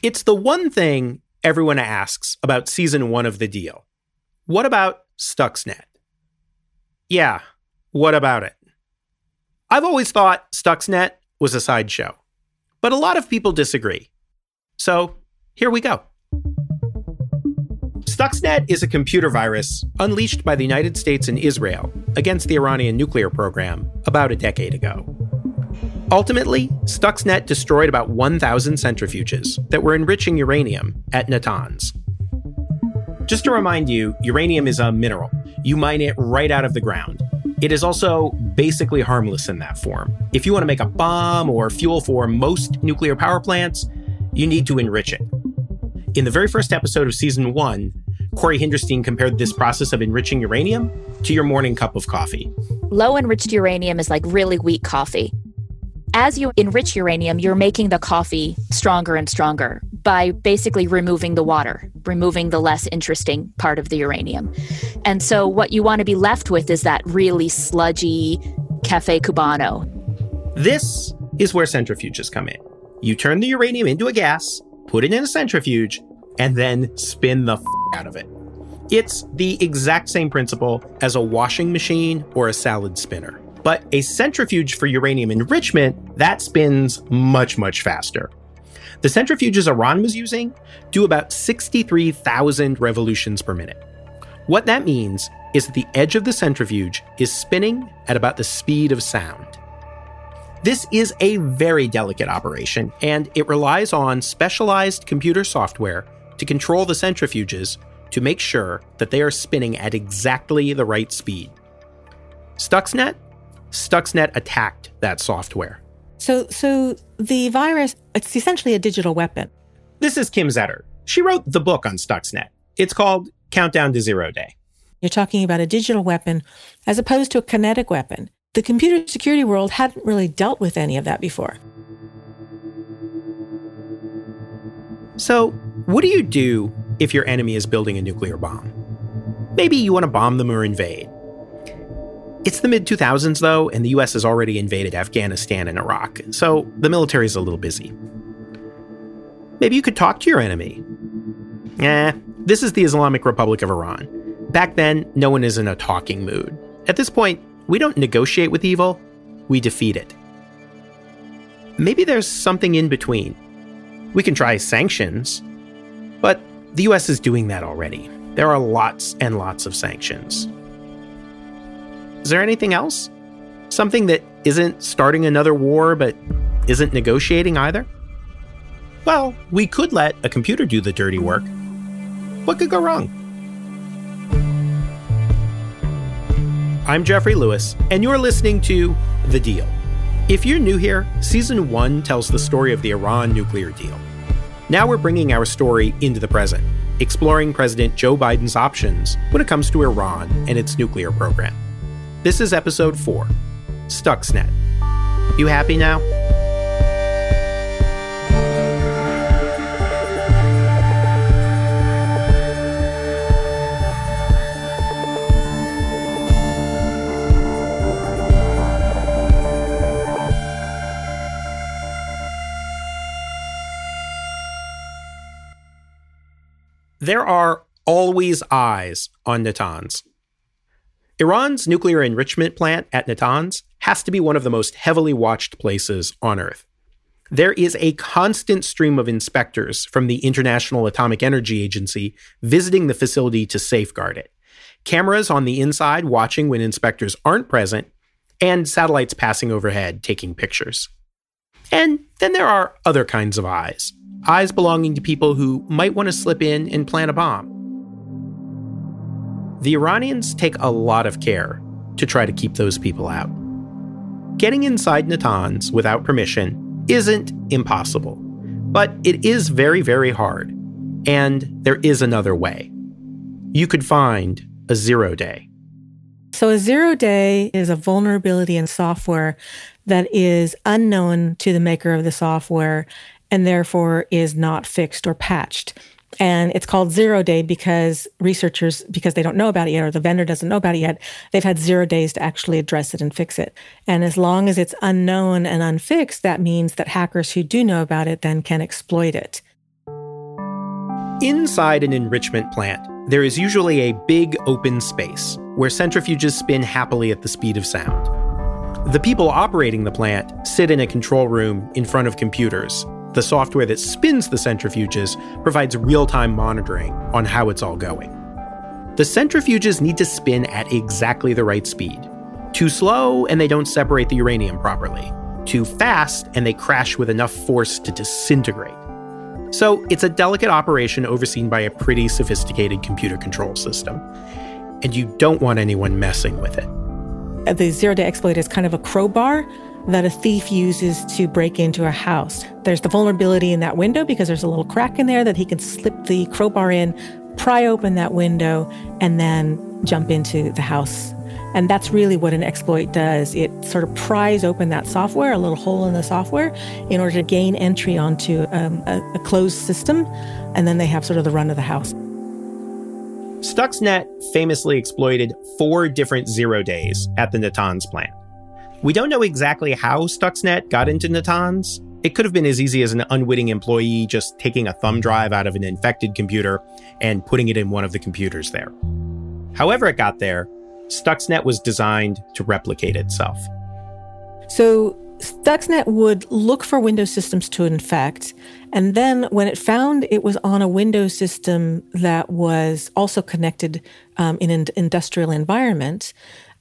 It's the one thing everyone asks about season one of the deal. What about Stuxnet? Yeah, what about it? I've always thought Stuxnet was a sideshow, but a lot of people disagree. So here we go. Stuxnet is a computer virus unleashed by the United States and Israel against the Iranian nuclear program about a decade ago. Ultimately, Stuxnet destroyed about 1,000 centrifuges that were enriching uranium at Natanz. Just to remind you, uranium is a mineral. You mine it right out of the ground. It is also basically harmless in that form. If you want to make a bomb or fuel for most nuclear power plants, you need to enrich it. In the very first episode of season one, Corey Hinderstein compared this process of enriching uranium to your morning cup of coffee. Low enriched uranium is like really weak coffee. As you enrich uranium, you're making the coffee stronger and stronger by basically removing the water, removing the less interesting part of the uranium. And so, what you want to be left with is that really sludgy cafe cubano. This is where centrifuges come in. You turn the uranium into a gas, put it in a centrifuge, and then spin the f- out of it. It's the exact same principle as a washing machine or a salad spinner. But a centrifuge for uranium enrichment, that spins much, much faster. The centrifuges Iran was using do about 63,000 revolutions per minute. What that means is that the edge of the centrifuge is spinning at about the speed of sound. This is a very delicate operation, and it relies on specialized computer software to control the centrifuges to make sure that they are spinning at exactly the right speed. Stuxnet? Stuxnet attacked that software. So, so the virus, it's essentially a digital weapon. This is Kim Zetter. She wrote the book on Stuxnet. It's called Countdown to Zero Day. You're talking about a digital weapon as opposed to a kinetic weapon. The computer security world hadn't really dealt with any of that before. So, what do you do if your enemy is building a nuclear bomb? Maybe you want to bomb them or invade. It's the mid 2000s, though, and the US has already invaded Afghanistan and Iraq, so the military is a little busy. Maybe you could talk to your enemy. Eh, this is the Islamic Republic of Iran. Back then, no one is in a talking mood. At this point, we don't negotiate with evil, we defeat it. Maybe there's something in between. We can try sanctions, but the US is doing that already. There are lots and lots of sanctions. Is there anything else? Something that isn't starting another war but isn't negotiating either? Well, we could let a computer do the dirty work. What could go wrong? I'm Jeffrey Lewis, and you're listening to The Deal. If you're new here, season one tells the story of the Iran nuclear deal. Now we're bringing our story into the present, exploring President Joe Biden's options when it comes to Iran and its nuclear program. This is episode 4 Stuxnet. You happy now? There are always eyes on Natanz. Iran's nuclear enrichment plant at Natanz has to be one of the most heavily watched places on Earth. There is a constant stream of inspectors from the International Atomic Energy Agency visiting the facility to safeguard it. Cameras on the inside watching when inspectors aren't present, and satellites passing overhead taking pictures. And then there are other kinds of eyes eyes belonging to people who might want to slip in and plant a bomb. The Iranians take a lot of care to try to keep those people out. Getting inside Natanz without permission isn't impossible, but it is very, very hard. And there is another way. You could find a zero day. So, a zero day is a vulnerability in software that is unknown to the maker of the software and therefore is not fixed or patched. And it's called zero day because researchers, because they don't know about it yet, or the vendor doesn't know about it yet, they've had zero days to actually address it and fix it. And as long as it's unknown and unfixed, that means that hackers who do know about it then can exploit it. Inside an enrichment plant, there is usually a big open space where centrifuges spin happily at the speed of sound. The people operating the plant sit in a control room in front of computers. The software that spins the centrifuges provides real time monitoring on how it's all going. The centrifuges need to spin at exactly the right speed. Too slow, and they don't separate the uranium properly. Too fast, and they crash with enough force to disintegrate. So it's a delicate operation overseen by a pretty sophisticated computer control system. And you don't want anyone messing with it. Uh, the zero day exploit is kind of a crowbar that a thief uses to break into a house. There's the vulnerability in that window because there's a little crack in there that he can slip the crowbar in, pry open that window, and then jump into the house and that's really what an exploit does. It sort of pries open that software, a little hole in the software, in order to gain entry onto um, a, a closed system. And then they have sort of the run of the house. Stuxnet famously exploited four different zero days at the Natanz plant. We don't know exactly how Stuxnet got into Natanz. It could have been as easy as an unwitting employee just taking a thumb drive out of an infected computer and putting it in one of the computers there. However, it got there, Stuxnet was designed to replicate itself. So Stuxnet would look for Windows systems to infect. And then when it found it was on a Windows system that was also connected um, in an industrial environment,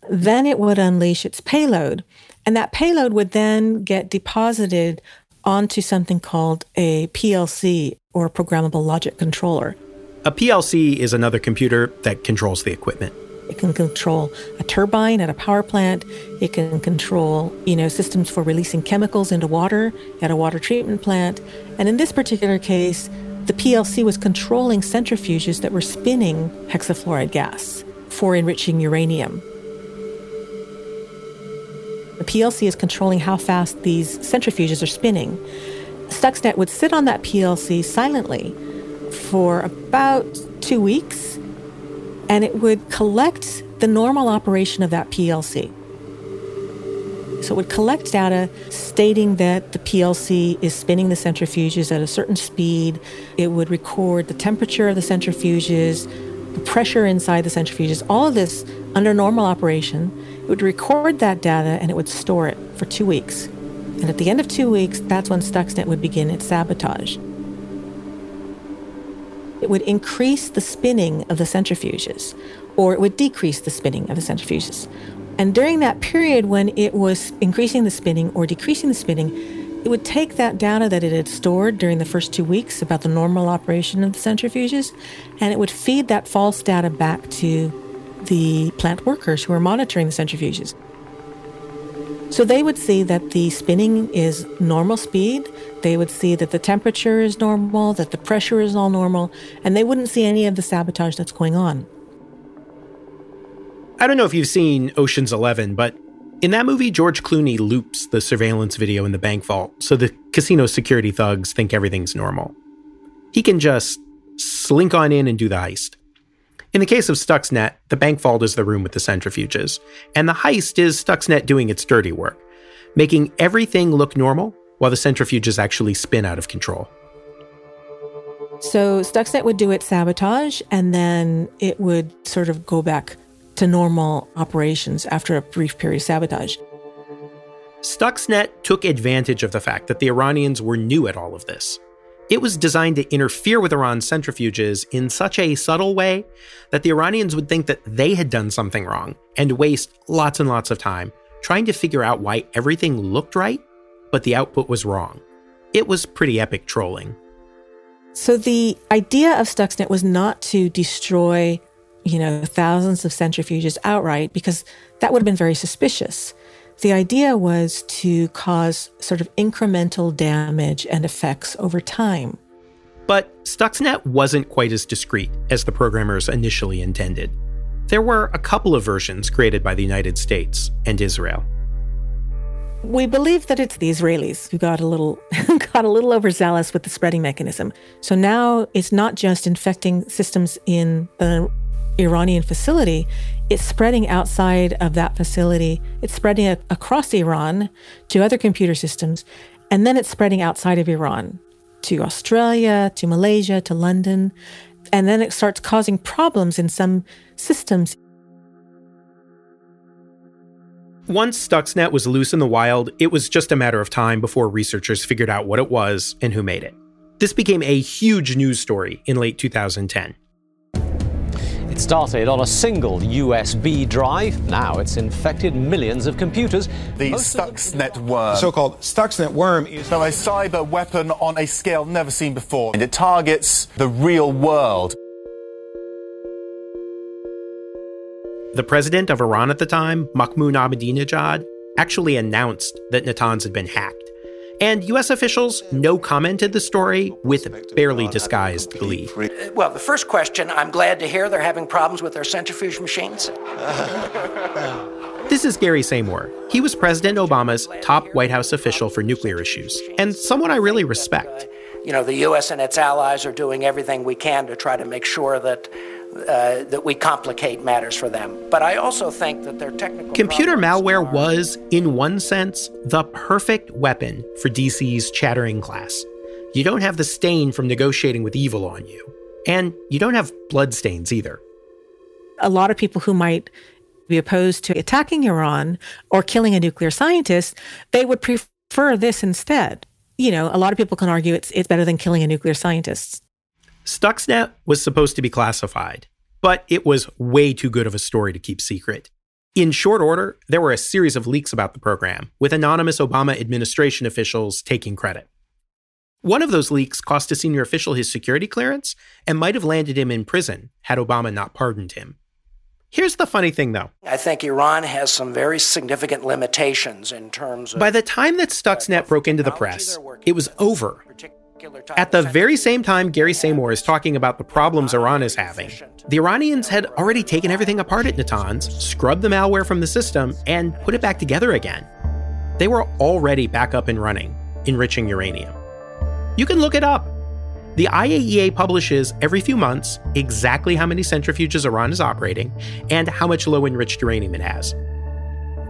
then it would unleash its payload. And that payload would then get deposited onto something called a PLC or programmable logic controller. A PLC is another computer that controls the equipment. It can control a turbine at a power plant. It can control, you know, systems for releasing chemicals into water at a water treatment plant. And in this particular case, the PLC was controlling centrifuges that were spinning hexafluoride gas for enriching uranium. The PLC is controlling how fast these centrifuges are spinning. Stuxnet would sit on that PLC silently for about two weeks and it would collect the normal operation of that PLC. So it would collect data stating that the PLC is spinning the centrifuges at a certain speed. It would record the temperature of the centrifuges, the pressure inside the centrifuges, all of this under normal operation. It would record that data and it would store it for two weeks. And at the end of two weeks, that's when Stuxnet would begin its sabotage it would increase the spinning of the centrifuges or it would decrease the spinning of the centrifuges. And during that period when it was increasing the spinning or decreasing the spinning, it would take that data that it had stored during the first two weeks about the normal operation of the centrifuges and it would feed that false data back to the plant workers who are monitoring the centrifuges. So they would see that the spinning is normal speed. They would see that the temperature is normal, that the pressure is all normal, and they wouldn't see any of the sabotage that's going on. I don't know if you've seen Ocean's 11, but in that movie, George Clooney loops the surveillance video in the bank vault so the casino security thugs think everything's normal. He can just slink on in and do the heist. In the case of Stuxnet, the bank vault is the room with the centrifuges, and the heist is Stuxnet doing its dirty work, making everything look normal while the centrifuges actually spin out of control. So Stuxnet would do its sabotage, and then it would sort of go back to normal operations after a brief period of sabotage. Stuxnet took advantage of the fact that the Iranians were new at all of this. It was designed to interfere with Iran's centrifuges in such a subtle way that the Iranians would think that they had done something wrong and waste lots and lots of time trying to figure out why everything looked right, but the output was wrong. It was pretty epic trolling. So the idea of Stuxnet was not to destroy, you know, thousands of centrifuges outright because that would have been very suspicious. The idea was to cause sort of incremental damage and effects over time. But Stuxnet wasn't quite as discreet as the programmers initially intended. There were a couple of versions created by the United States and Israel. We believe that it's the Israelis who got a little got a little overzealous with the spreading mechanism. So now it's not just infecting systems in the Iranian facility, it's spreading outside of that facility. It's spreading across Iran to other computer systems, and then it's spreading outside of Iran to Australia, to Malaysia, to London. And then it starts causing problems in some systems. Once Stuxnet was loose in the wild, it was just a matter of time before researchers figured out what it was and who made it. This became a huge news story in late 2010. It started on a single USB drive. Now it's infected millions of computers. The Stuxnet worm. The so-called Stuxnet worm is now a cyber weapon on a scale never seen before. And it targets the real world. The president of Iran at the time, Mahmoud Ahmadinejad, actually announced that Natanz had been hacked. And U.S. officials no commented the story with barely disguised glee. Uh, well, the first question I'm glad to hear they're having problems with their centrifuge machines. This is Gary Samore. He was President Obama's top White House official for nuclear issues, and someone I really respect. You know, the U.S. and its allies are doing everything we can to try to make sure that uh, that we complicate matters for them. But I also think that their technical computer malware are... was, in one sense, the perfect weapon for DC's chattering class. You don't have the stain from negotiating with evil on you, and you don't have bloodstains either. A lot of people who might be opposed to attacking Iran or killing a nuclear scientist, they would prefer this instead. You know, a lot of people can argue it's it's better than killing a nuclear scientist. Stuxnet was supposed to be classified, but it was way too good of a story to keep secret. In short order, there were a series of leaks about the program, with anonymous Obama administration officials taking credit. One of those leaks cost a senior official his security clearance and might have landed him in prison had Obama not pardoned him. Here's the funny thing, though. I think Iran has some very significant limitations in terms of. By the time that Stuxnet broke into the press, it was over. At the very same time Gary Samore is talking about the problems Iran is having, the Iranians had already taken everything apart at Natanz, scrubbed the malware from the system, and put it back together again. They were already back up and running, enriching uranium. You can look it up. The IAEA publishes every few months exactly how many centrifuges Iran is operating and how much low enriched uranium it has.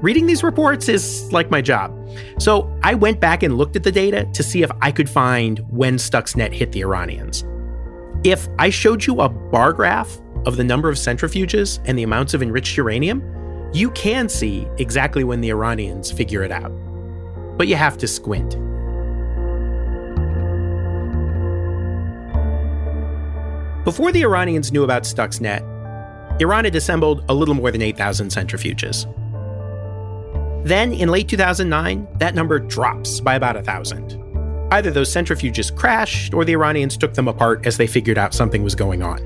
Reading these reports is like my job. So I went back and looked at the data to see if I could find when Stuxnet hit the Iranians. If I showed you a bar graph of the number of centrifuges and the amounts of enriched uranium, you can see exactly when the Iranians figure it out. But you have to squint. Before the Iranians knew about Stuxnet, Iran had assembled a little more than 8,000 centrifuges. Then, in late 2009, that number drops by about a thousand. Either those centrifuges crashed or the Iranians took them apart as they figured out something was going on.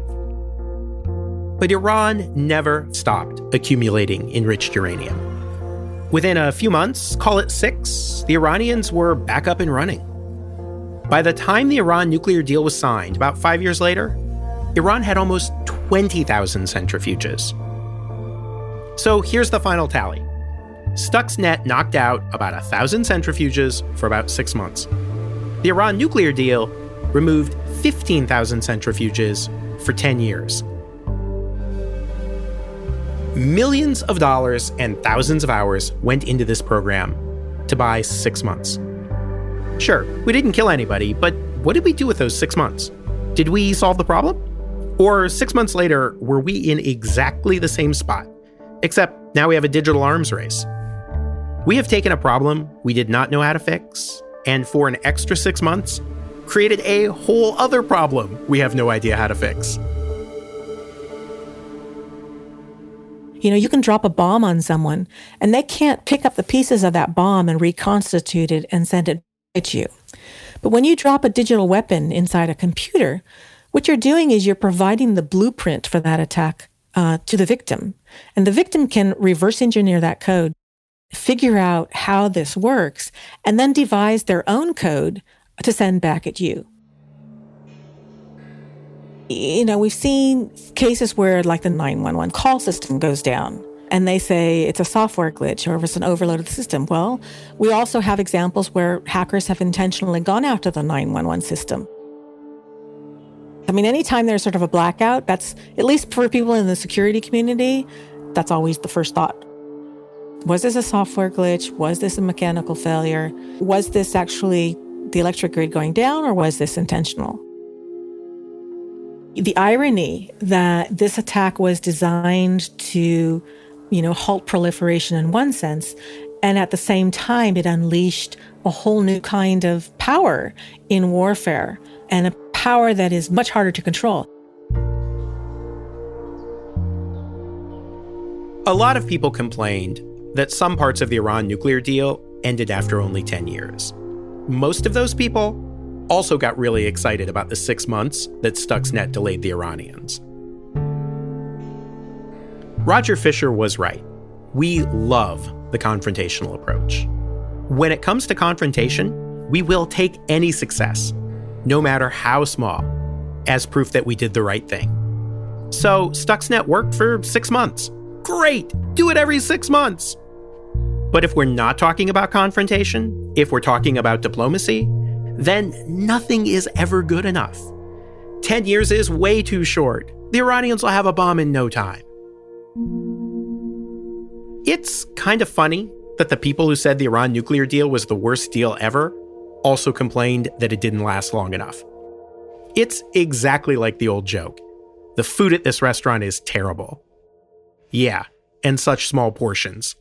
But Iran never stopped accumulating enriched uranium. Within a few months, call it six, the Iranians were back up and running. By the time the Iran nuclear deal was signed, about five years later, Iran had almost 20,000 centrifuges. So here's the final tally Stuxnet knocked out about a thousand centrifuges for about six months. The Iran nuclear deal removed 15,000 centrifuges for 10 years. Millions of dollars and thousands of hours went into this program to buy six months. Sure, we didn't kill anybody, but what did we do with those six months? Did we solve the problem? Or six months later, were we in exactly the same spot? Except now we have a digital arms race. We have taken a problem we did not know how to fix, and for an extra six months, created a whole other problem we have no idea how to fix. You know, you can drop a bomb on someone, and they can't pick up the pieces of that bomb and reconstitute it and send it at you. But when you drop a digital weapon inside a computer, what you're doing is you're providing the blueprint for that attack uh, to the victim. And the victim can reverse engineer that code figure out how this works, and then devise their own code to send back at you. You know, we've seen cases where, like, the 911 call system goes down and they say it's a software glitch or it's an overloaded system. Well, we also have examples where hackers have intentionally gone after the 911 system. I mean, anytime there's sort of a blackout, that's at least for people in the security community, that's always the first thought. Was this a software glitch? Was this a mechanical failure? Was this actually the electric grid going down or was this intentional? The irony that this attack was designed to, you know, halt proliferation in one sense, and at the same time, it unleashed a whole new kind of power in warfare and a power that is much harder to control. A lot of people complained that some parts of the Iran nuclear deal ended after only 10 years. Most of those people also got really excited about the six months that Stuxnet delayed the Iranians. Roger Fisher was right. We love the confrontational approach. When it comes to confrontation, we will take any success, no matter how small, as proof that we did the right thing. So, Stuxnet worked for six months. Great! Do it every six months! But if we're not talking about confrontation, if we're talking about diplomacy, then nothing is ever good enough. 10 years is way too short. The Iranians will have a bomb in no time. It's kind of funny that the people who said the Iran nuclear deal was the worst deal ever also complained that it didn't last long enough. It's exactly like the old joke the food at this restaurant is terrible. Yeah, and such small portions.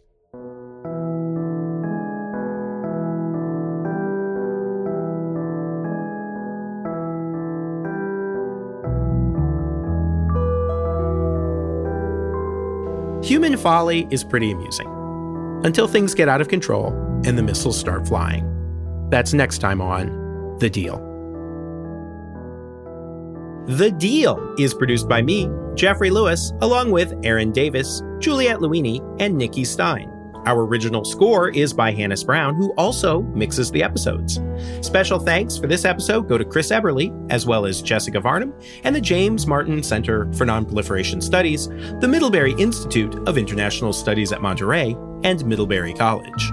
Human folly is pretty amusing. Until things get out of control and the missiles start flying. That's next time on The Deal. The Deal is produced by me, Jeffrey Lewis, along with Aaron Davis, Juliette Luini, and Nikki Stein. Our original score is by Hannis Brown, who also mixes the episodes. Special thanks for this episode go to Chris Eberly, as well as Jessica Varnum, and the James Martin Center for Nonproliferation Studies, the Middlebury Institute of International Studies at Monterey, and Middlebury College.